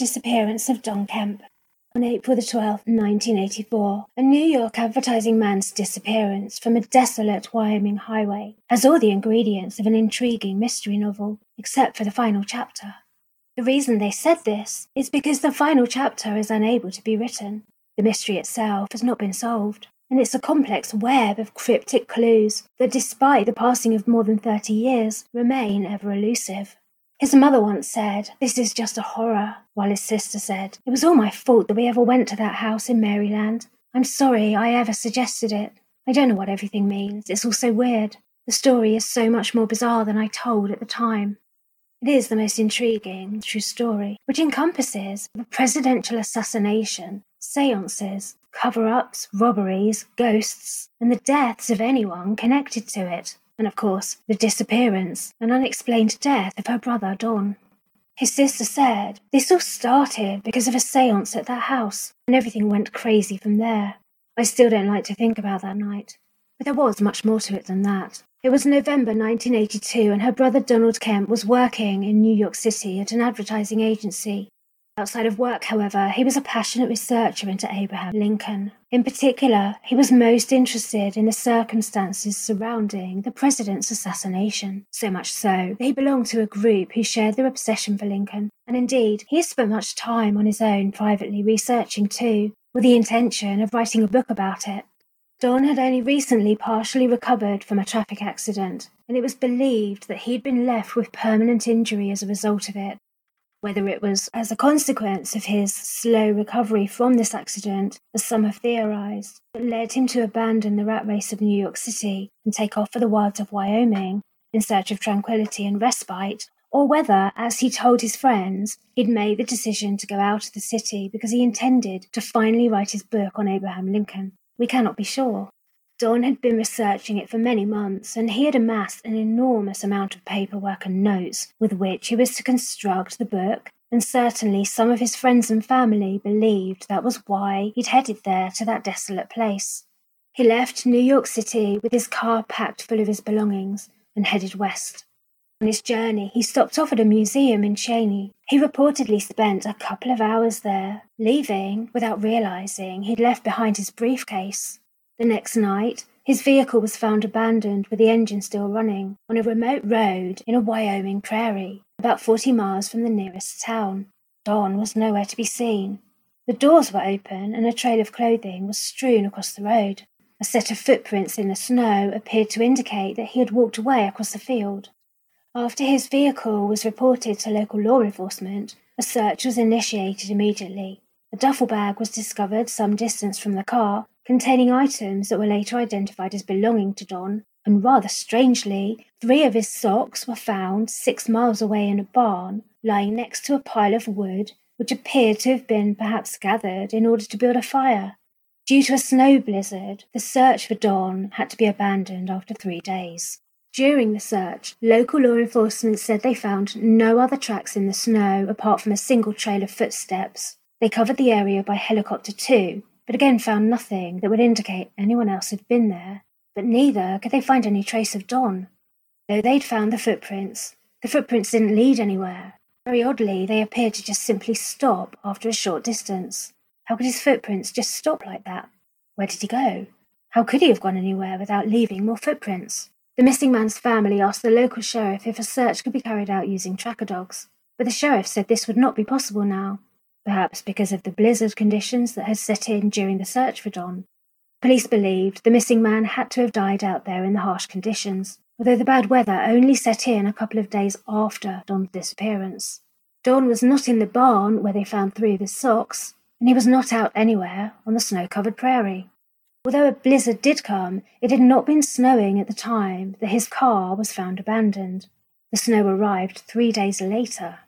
disappearance of Don Kemp. On April the 12th, 1984, a New York advertising man's disappearance from a desolate Wyoming highway has all the ingredients of an intriguing mystery novel, except for the final chapter. The reason they said this is because the final chapter is unable to be written. The mystery itself has not been solved, and it's a complex web of cryptic clues that, despite the passing of more than 30 years, remain ever elusive. His mother once said, This is just a horror, while his sister said, It was all my fault that we ever went to that house in Maryland. I'm sorry I ever suggested it. I don't know what everything means. It's all so weird. The story is so much more bizarre than I told at the time. It is the most intriguing true story, which encompasses the presidential assassination, seances, cover ups, robberies, ghosts, and the deaths of anyone connected to it and of course, the disappearance and unexplained death of her brother Don. His sister said this all started because of a seance at that house, and everything went crazy from there. I still don't like to think about that night, but there was much more to it than that. It was November 1982, and her brother Donald Kemp was working in New York City at an advertising agency. Outside of work, however, he was a passionate researcher into Abraham Lincoln. In particular, he was most interested in the circumstances surrounding the president's assassination, so much so that he belonged to a group who shared their obsession for Lincoln, and indeed, he spent much time on his own privately researching too, with the intention of writing a book about it. Don had only recently partially recovered from a traffic accident, and it was believed that he'd been left with permanent injury as a result of it, whether it was as a consequence of his slow recovery from this accident, as some have theorized, that led him to abandon the rat race of New York City and take off for the wilds of Wyoming in search of tranquility and respite, or whether, as he told his friends, he'd made the decision to go out of the city because he intended to finally write his book on Abraham Lincoln. We cannot be sure. Don had been researching it for many months, and he had amassed an enormous amount of paperwork and notes with which he was to construct the book, and certainly some of his friends and family believed that was why he'd headed there to that desolate place. He left New York City with his car packed full of his belongings and headed west. On his journey, he stopped off at a museum in Cheney. He reportedly spent a couple of hours there, leaving without realizing he'd left behind his briefcase. The next night, his vehicle was found abandoned with the engine still running on a remote road in a Wyoming prairie, about 40 miles from the nearest town. Don was nowhere to be seen. The doors were open and a trail of clothing was strewn across the road. A set of footprints in the snow appeared to indicate that he had walked away across the field. After his vehicle was reported to local law enforcement, a search was initiated immediately. A duffel bag was discovered some distance from the car, containing items that were later identified as belonging to Don, and rather strangely, three of his socks were found six miles away in a barn, lying next to a pile of wood which appeared to have been perhaps gathered in order to build a fire. Due to a snow blizzard, the search for Don had to be abandoned after three days. During the search, local law enforcement said they found no other tracks in the snow apart from a single trail of footsteps. They covered the area by helicopter too, but again found nothing that would indicate anyone else had been there. But neither could they find any trace of Don. Though they'd found the footprints, the footprints didn't lead anywhere. Very oddly, they appeared to just simply stop after a short distance. How could his footprints just stop like that? Where did he go? How could he have gone anywhere without leaving more footprints? The missing man's family asked the local sheriff if a search could be carried out using tracker dogs, but the sheriff said this would not be possible now, perhaps because of the blizzard conditions that had set in during the search for Don. Police believed the missing man had to have died out there in the harsh conditions, although the bad weather only set in a couple of days after Don's disappearance. Don was not in the barn where they found three of his socks, and he was not out anywhere on the snow covered prairie. Although a blizzard did come, it had not been snowing at the time that his car was found abandoned. The snow arrived three days later.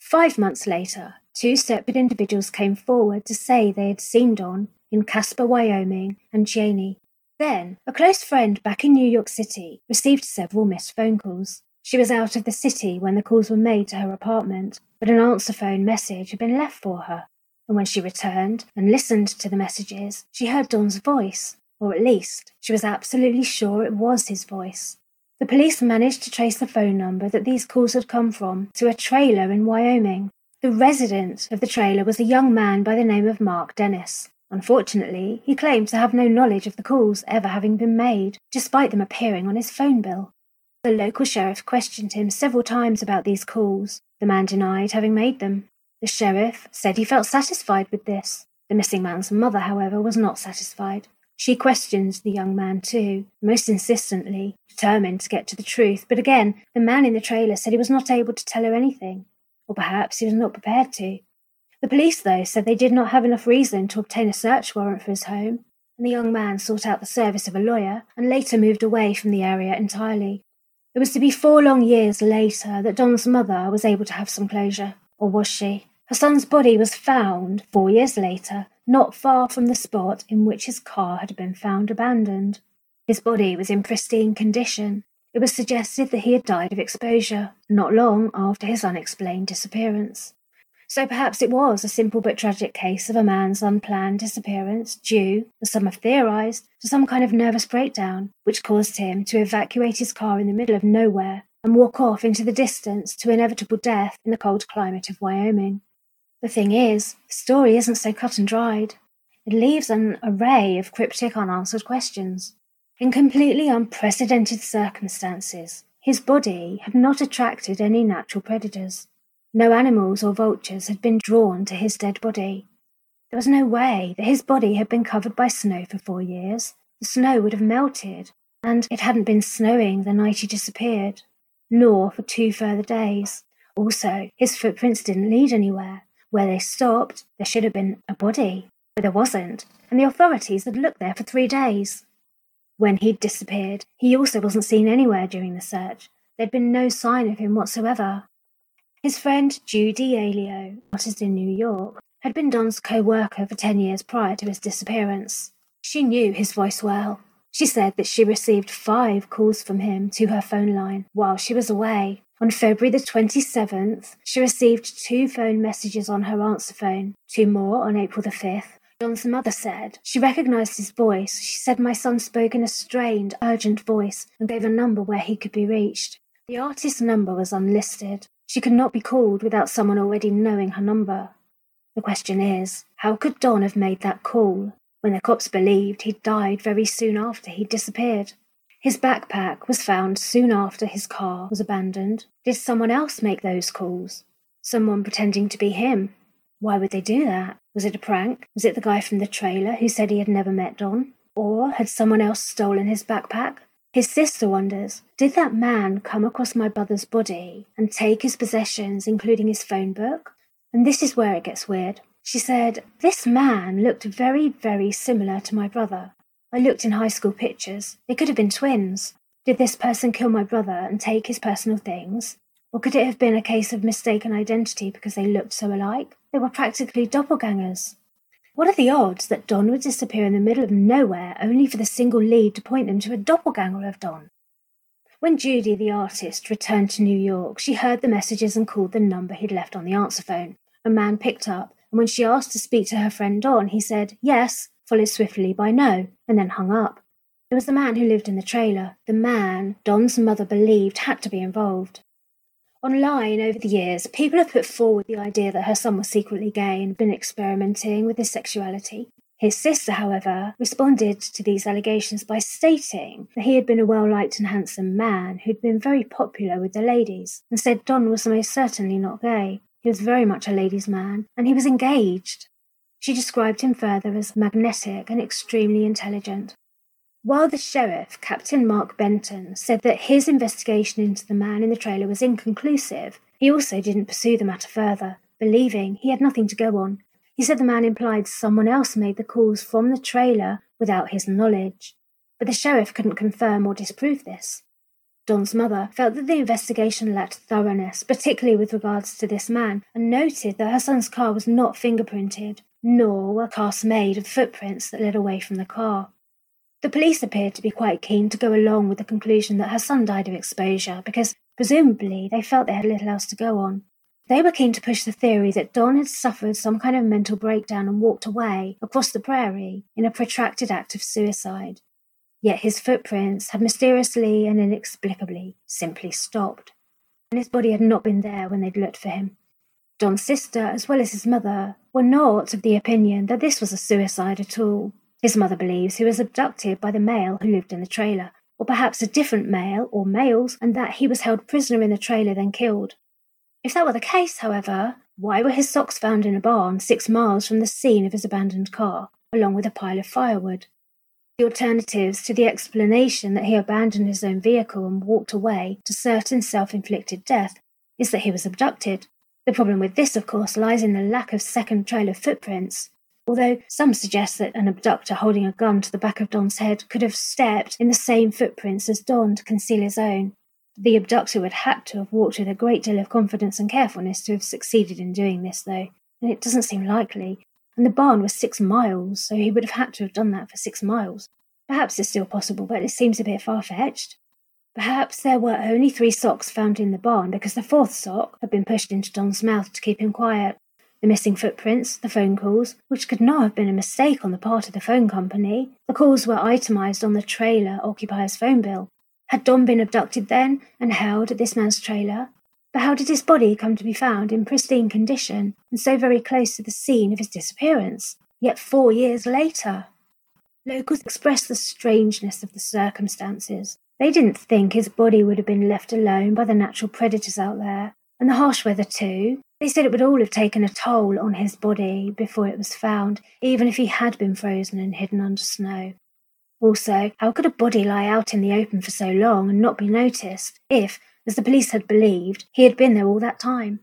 Five months later, Two separate individuals came forward to say they had seen Don in Casper, Wyoming, and Cheney. Then, a close friend back in New York City received several missed phone calls. She was out of the city when the calls were made to her apartment, but an answer phone message had been left for her. And when she returned and listened to the messages, she heard Don's voice, or at least she was absolutely sure it was his voice. The police managed to trace the phone number that these calls had come from to a trailer in Wyoming, The resident of the trailer was a young man by the name of Mark Dennis. Unfortunately, he claimed to have no knowledge of the calls ever having been made, despite them appearing on his phone bill. The local sheriff questioned him several times about these calls. The man denied having made them. The sheriff said he felt satisfied with this. The missing man's mother, however, was not satisfied. She questioned the young man too, most insistently, determined to get to the truth, but again, the man in the trailer said he was not able to tell her anything, or perhaps he was not prepared to. The police, though, said they did not have enough reason to obtain a search warrant for his home, and the young man sought out the service of a lawyer and later moved away from the area entirely. It was to be four long years later that Don's mother was able to have some closure, or was she? Her son's body was found four years later, not far from the spot in which his car had been found abandoned. His body was in pristine condition. It was suggested that he had died of exposure, not long after his unexplained disappearance. So perhaps it was a simple but tragic case of a man's unplanned disappearance due, as some have theorized, to some kind of nervous breakdown, which caused him to evacuate his car in the middle of nowhere and walk off into the distance to inevitable death in the cold climate of Wyoming. The thing is, the story isn't so cut and dried. It leaves an array of cryptic unanswered questions. In completely unprecedented circumstances, his body had not attracted any natural predators. No animals or vultures had been drawn to his dead body. There was no way that his body had been covered by snow for four years. The snow would have melted, and it hadn't been snowing the night he disappeared, nor for two further days. Also, his footprints didn't lead anywhere. Where they stopped, there should have been a body, but there wasn't, and the authorities had looked there for three days. When he'd disappeared, he also wasn't seen anywhere during the search. There'd been no sign of him whatsoever. His friend Judy Aleo, artist in New York, had been Don's co-worker for ten years prior to his disappearance. She knew his voice well. She said that she received five calls from him to her phone line while she was away. On February the 27th, she received two phone messages on her answer phone, two more on April the 5th. Don's mother said she recognized his voice. She said my son spoke in a strained, urgent voice and gave a number where he could be reached. The artist's number was unlisted. She could not be called without someone already knowing her number. The question is, how could Don have made that call when the cops believed he'd died very soon after he'd disappeared? His backpack was found soon after his car was abandoned. Did someone else make those calls? Someone pretending to be him? Why would they do that? Was it a prank? Was it the guy from the trailer who said he had never met Don? Or had someone else stolen his backpack? His sister wonders Did that man come across my brother's body and take his possessions, including his phone book? And this is where it gets weird. She said, This man looked very, very similar to my brother. I looked in high school pictures. They could have been twins. Did this person kill my brother and take his personal things? Or could it have been a case of mistaken identity because they looked so alike? They were practically doppelgangers. What are the odds that Don would disappear in the middle of nowhere only for the single lead to point them to a doppelganger of Don? When Judy, the artist, returned to New York, she heard the messages and called the number he'd left on the answer phone. A man picked up, and when she asked to speak to her friend Don, he said, yes, followed swiftly by no, and then hung up. It was the man who lived in the trailer, the man Don's mother believed had to be involved. Online over the years, people have put forward the idea that her son was secretly gay and been experimenting with his sexuality. His sister, however, responded to these allegations by stating that he had been a well liked and handsome man who'd been very popular with the ladies, and said Don was most certainly not gay. He was very much a ladies' man, and he was engaged. She described him further as magnetic and extremely intelligent. While the sheriff, Captain Mark Benton, said that his investigation into the man in the trailer was inconclusive, he also didn't pursue the matter further, believing he had nothing to go on. He said the man implied someone else made the calls from the trailer without his knowledge. But the sheriff couldn't confirm or disprove this. Don's mother felt that the investigation lacked thoroughness, particularly with regards to this man, and noted that her son's car was not fingerprinted, nor were casts made of footprints that led away from the car. The police appeared to be quite keen to go along with the conclusion that her son died of exposure because, presumably, they felt they had little else to go on. They were keen to push the theory that Don had suffered some kind of mental breakdown and walked away across the prairie in a protracted act of suicide. Yet his footprints had mysteriously and inexplicably simply stopped, and his body had not been there when they'd looked for him. Don's sister, as well as his mother, were not of the opinion that this was a suicide at all. His mother believes he was abducted by the male who lived in the trailer, or perhaps a different male or males, and that he was held prisoner in the trailer then killed. If that were the case, however, why were his socks found in a barn six miles from the scene of his abandoned car, along with a pile of firewood? The alternatives to the explanation that he abandoned his own vehicle and walked away to certain self inflicted death is that he was abducted. The problem with this, of course, lies in the lack of second trailer footprints. Although some suggest that an abductor holding a gun to the back of Don's head could have stepped in the same footprints as Don to conceal his own. The abductor would have had to have walked with a great deal of confidence and carefulness to have succeeded in doing this, though, and it doesn't seem likely, and the barn was six miles, so he would have had to have done that for six miles. Perhaps it's still possible, but it seems a bit far fetched. Perhaps there were only three socks found in the barn because the fourth sock had been pushed into Don's mouth to keep him quiet. The missing footprints, the phone calls, which could not have been a mistake on the part of the phone company, the calls were itemised on the trailer occupier's phone bill. Had Don been abducted then and held at this man's trailer? But how did his body come to be found in pristine condition and so very close to the scene of his disappearance, yet four years later? Locals expressed the strangeness of the circumstances. They didn't think his body would have been left alone by the natural predators out there, and the harsh weather too. They said it would all have taken a toll on his body before it was found, even if he had been frozen and hidden under snow. Also, how could a body lie out in the open for so long and not be noticed if, as the police had believed, he had been there all that time.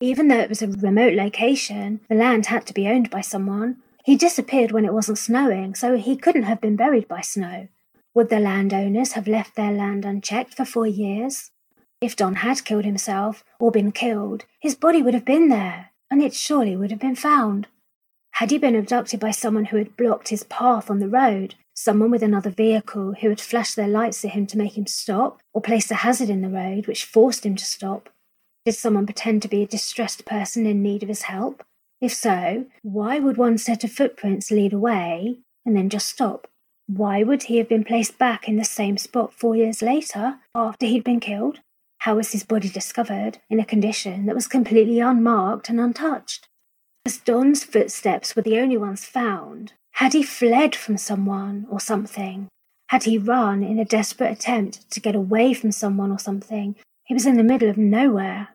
Even though it was a remote location, the land had to be owned by someone. He disappeared when it wasn't snowing, so he couldn't have been buried by snow. Would the landowners have left their land unchecked for four years? If Don had killed himself, or been killed, his body would have been there, and it surely would have been found. Had he been abducted by someone who had blocked his path on the road, someone with another vehicle who had flashed their lights at him to make him stop, or placed a hazard in the road which forced him to stop? Did someone pretend to be a distressed person in need of his help? If so, why would one set of footprints lead away and then just stop? Why would he have been placed back in the same spot four years later after he'd been killed? How was his body discovered in a condition that was completely unmarked and untouched? As Don's footsteps were the only ones found, had he fled from someone or something? Had he run in a desperate attempt to get away from someone or something? He was in the middle of nowhere.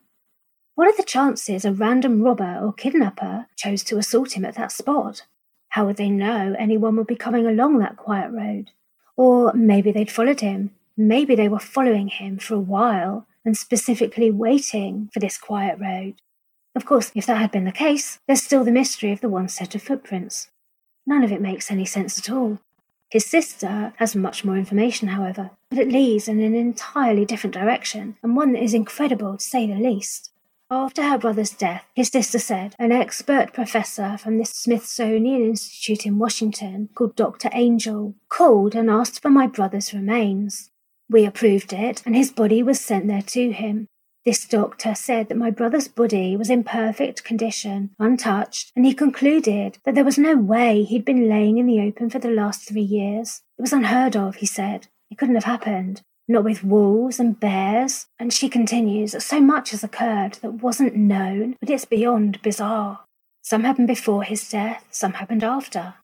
What are the chances a random robber or kidnapper chose to assault him at that spot? How would they know anyone would be coming along that quiet road? Or maybe they'd followed him. Maybe they were following him for a while and specifically waiting for this quiet road. Of course, if that had been the case, there's still the mystery of the one set of footprints. None of it makes any sense at all. His sister has much more information, however, but it leads in an entirely different direction, and one that is incredible to say the least. After her brother's death, his sister said an expert professor from the Smithsonian Institute in Washington called Dr. Angel called and asked for my brother's remains. We approved it, and his body was sent there to him. This doctor said that my brother's body was in perfect condition, untouched, and he concluded that there was no way he'd been laying in the open for the last three years. It was unheard of, he said. It couldn't have happened. Not with wolves and bears. And she continues, that so much has occurred that wasn't known, but it's beyond bizarre. Some happened before his death, some happened after.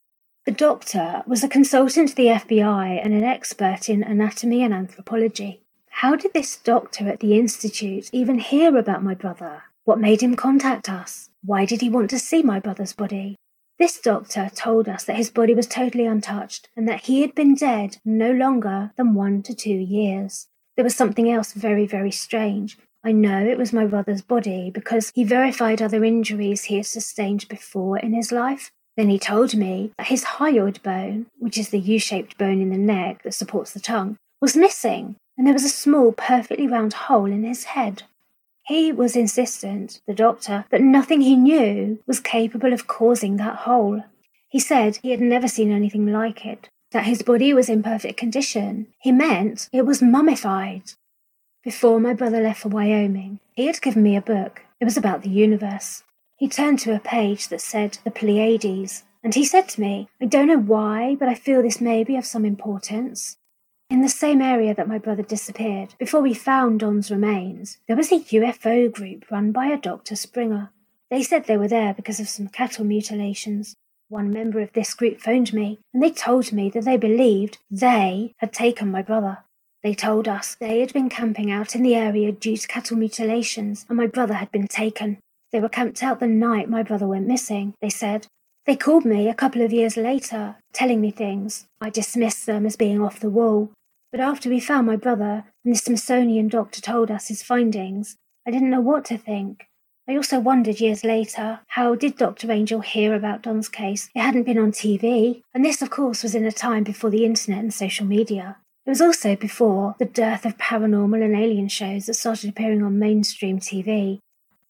The doctor was a consultant to the FBI and an expert in anatomy and anthropology. How did this doctor at the Institute even hear about my brother? What made him contact us? Why did he want to see my brother's body? This doctor told us that his body was totally untouched and that he had been dead no longer than one to two years. There was something else very, very strange. I know it was my brother's body because he verified other injuries he had sustained before in his life. Then he told me that his hyoid bone, which is the U shaped bone in the neck that supports the tongue, was missing and there was a small, perfectly round hole in his head. He was insistent, the doctor, that nothing he knew was capable of causing that hole. He said he had never seen anything like it, that his body was in perfect condition. He meant it was mummified. Before my brother left for Wyoming, he had given me a book. It was about the universe. He turned to a page that said the Pleiades, and he said to me, I don't know why, but I feel this may be of some importance. In the same area that my brother disappeared, before we found Don's remains, there was a UFO group run by a Dr. Springer. They said they were there because of some cattle mutilations. One member of this group phoned me, and they told me that they believed they had taken my brother. They told us they had been camping out in the area due to cattle mutilations, and my brother had been taken. They were camped out the night my brother went missing, they said. They called me a couple of years later, telling me things. I dismissed them as being off the wall. But after we found my brother and the Smithsonian doctor told us his findings, I didn't know what to think. I also wondered years later how did Dr. Angel hear about Don's case? It hadn't been on TV, and this, of course, was in a time before the internet and social media. It was also before the dearth of paranormal and alien shows that started appearing on mainstream TV.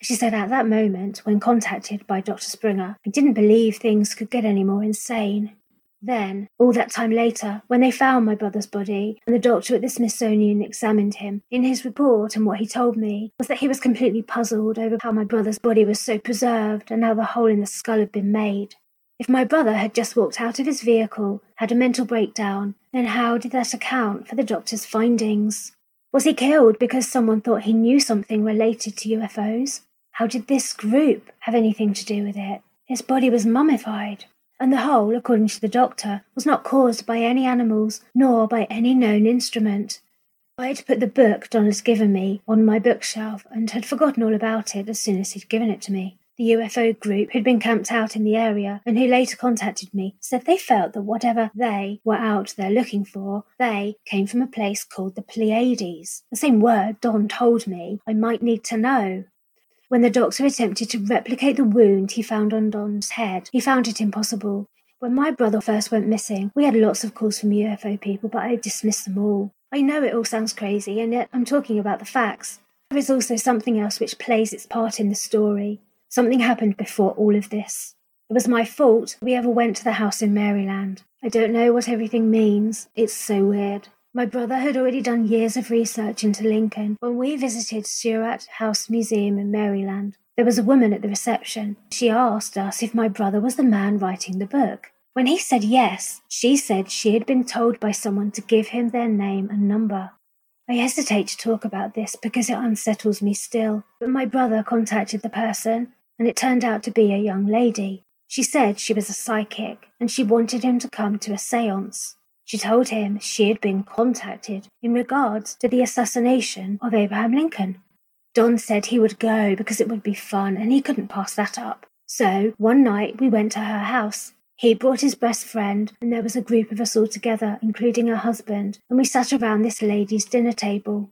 She said at that moment, when contacted by Dr. Springer, I didn't believe things could get any more insane. Then, all that time later, when they found my brother's body and the doctor at the Smithsonian examined him, in his report and what he told me was that he was completely puzzled over how my brother's body was so preserved and how the hole in the skull had been made. If my brother had just walked out of his vehicle, had a mental breakdown, then how did that account for the doctor's findings? Was he killed because someone thought he knew something related to UFOs? How did this group have anything to do with it? His body was mummified, and the hole, according to the doctor, was not caused by any animals nor by any known instrument. I had put the book Don had given me on my bookshelf and had forgotten all about it as soon as he'd given it to me. The UFO group who'd been camped out in the area and who later contacted me said they felt that whatever they were out there looking for, they came from a place called the Pleiades, the same word Don told me I might need to know. When the doctor attempted to replicate the wound he found on Don's head, he found it impossible. When my brother first went missing, we had lots of calls from UFO people, but I dismissed them all. I know it all sounds crazy, and yet I'm talking about the facts. There is also something else which plays its part in the story. Something happened before all of this. It was my fault we ever went to the house in Maryland. I don't know what everything means. It's so weird. My brother had already done years of research into Lincoln when we visited Surratt House Museum in Maryland. There was a woman at the reception. She asked us if my brother was the man writing the book. When he said yes, she said she had been told by someone to give him their name and number. I hesitate to talk about this because it unsettles me still, but my brother contacted the person, and it turned out to be a young lady. She said she was a psychic, and she wanted him to come to a seance. She told him she had been contacted in regards to the assassination of Abraham Lincoln. Don said he would go because it would be fun and he couldn't pass that up. So one night we went to her house. He brought his best friend, and there was a group of us all together, including her husband, and we sat around this lady's dinner table.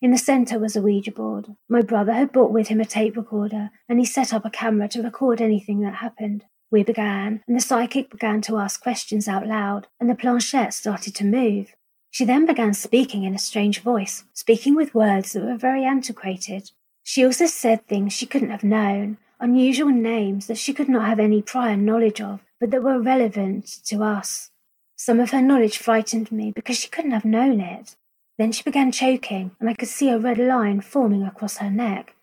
In the centre was a Ouija board. My brother had brought with him a tape recorder, and he set up a camera to record anything that happened. We began, and the psychic began to ask questions out loud, and the planchette started to move. She then began speaking in a strange voice, speaking with words that were very antiquated. She also said things she couldn't have known, unusual names that she could not have any prior knowledge of, but that were relevant to us. Some of her knowledge frightened me because she couldn't have known it. Then she began choking, and I could see a red line forming across her neck.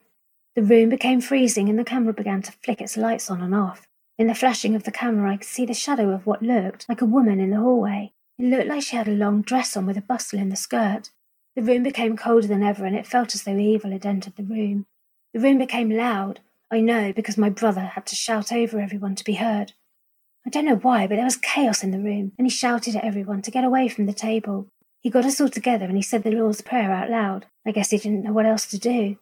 The room became freezing, and the camera began to flick its lights on and off. In the flashing of the camera, I could see the shadow of what looked like a woman in the hallway. It looked like she had a long dress on with a bustle in the skirt. The room became colder than ever, and it felt as though evil had entered the room. The room became loud. I know because my brother had to shout over everyone to be heard. I don't know why, but there was chaos in the room, and he shouted at everyone to get away from the table. He got us all together and he said the Lord's Prayer out loud. I guess he didn't know what else to do.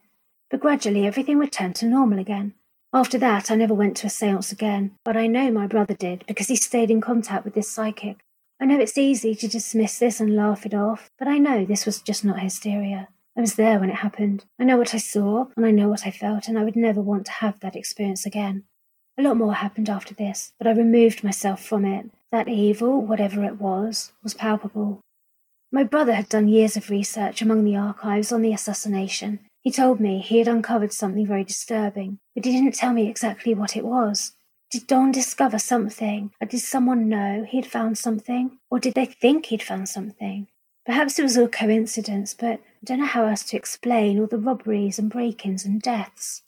But gradually everything returned to normal again. After that, I never went to a seance again, but I know my brother did because he stayed in contact with this psychic. I know it's easy to dismiss this and laugh it off, but I know this was just not hysteria. I was there when it happened. I know what I saw, and I know what I felt, and I would never want to have that experience again. A lot more happened after this, but I removed myself from it. That evil, whatever it was, was palpable. My brother had done years of research among the archives on the assassination, he told me he had uncovered something very disturbing, but he didn't tell me exactly what it was. Did Don discover something, or did someone know he had found something, or did they think he'd found something? Perhaps it was all coincidence, but I don't know how else to explain all the robberies and break ins and deaths.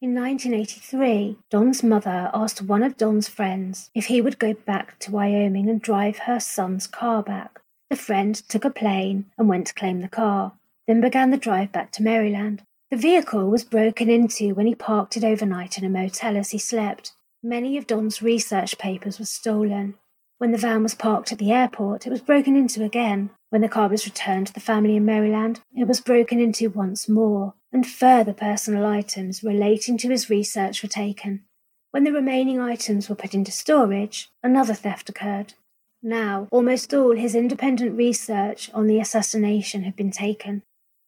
In 1983, Don's mother asked one of Don's friends if he would go back to Wyoming and drive her son's car back. The friend took a plane and went to claim the car then began the drive back to Maryland. The vehicle was broken into when he parked it overnight in a motel as he slept. Many of Don's research papers were stolen. When the van was parked at the airport, it was broken into again. When the car was returned to the family in Maryland, it was broken into once more, and further personal items relating to his research were taken. When the remaining items were put into storage, another theft occurred. Now, almost all his independent research on the assassination had been taken.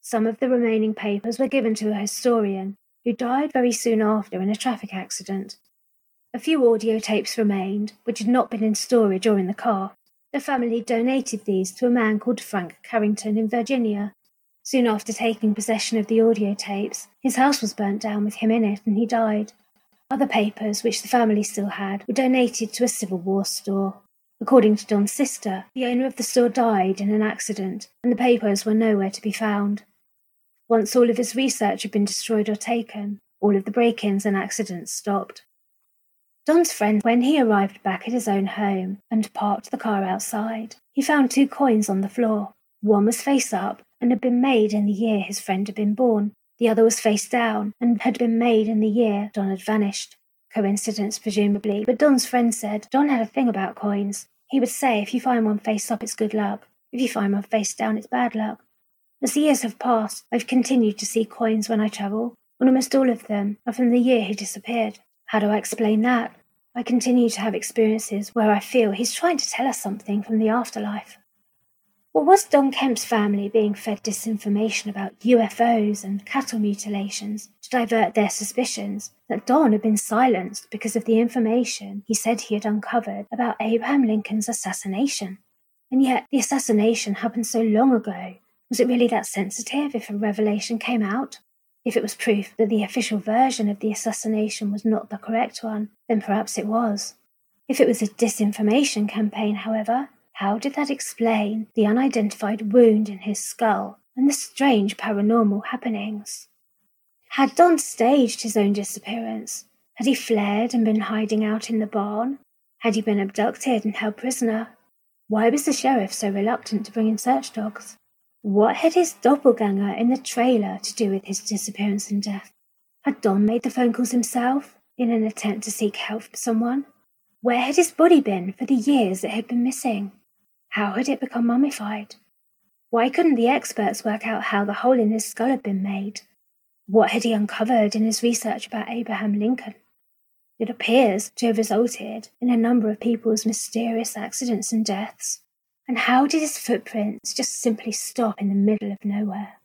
Some of the remaining papers were given to a historian, who died very soon after in a traffic accident. A few audio tapes remained, which had not been in storage or in the car. The family donated these to a man called Frank Carrington in Virginia. Soon after taking possession of the audio tapes, his house was burnt down with him in it and he died. Other papers, which the family still had, were donated to a Civil War store. According to Don's sister, the owner of the store died in an accident, and the papers were nowhere to be found. Once all of his research had been destroyed or taken, all of the break ins and accidents stopped. Don's friend, when he arrived back at his own home and parked the car outside, he found two coins on the floor. One was face up and had been made in the year his friend had been born. The other was face down and had been made in the year Don had vanished. Coincidence, presumably, but Don's friend said Don had a thing about coins. He would say if you find one face up, it's good luck. If you find one face down, it's bad luck. As the years have passed, I've continued to see coins when I travel, and almost all of them are from the year he disappeared. How do I explain that? I continue to have experiences where I feel he's trying to tell us something from the afterlife. What was Don Kemp's family being fed disinformation about UFOs and cattle mutilations to divert their suspicions that Don had been silenced because of the information he said he had uncovered about Abraham Lincoln's assassination? And yet the assassination happened so long ago was it really that sensitive if a revelation came out? If it was proof that the official version of the assassination was not the correct one, then perhaps it was. If it was a disinformation campaign, however, how did that explain the unidentified wound in his skull and the strange paranormal happenings? Had Don staged his own disappearance? Had he fled and been hiding out in the barn? Had he been abducted and held prisoner? Why was the sheriff so reluctant to bring in search dogs? What had his doppelganger in the trailer to do with his disappearance and death? Had Don made the phone calls himself in an attempt to seek help from someone? Where had his body been for the years it had been missing? How had it become mummified? Why couldn't the experts work out how the hole in his skull had been made? What had he uncovered in his research about Abraham Lincoln? It appears to have resulted in a number of people's mysterious accidents and deaths. And how did his footprints just simply stop in the middle of nowhere?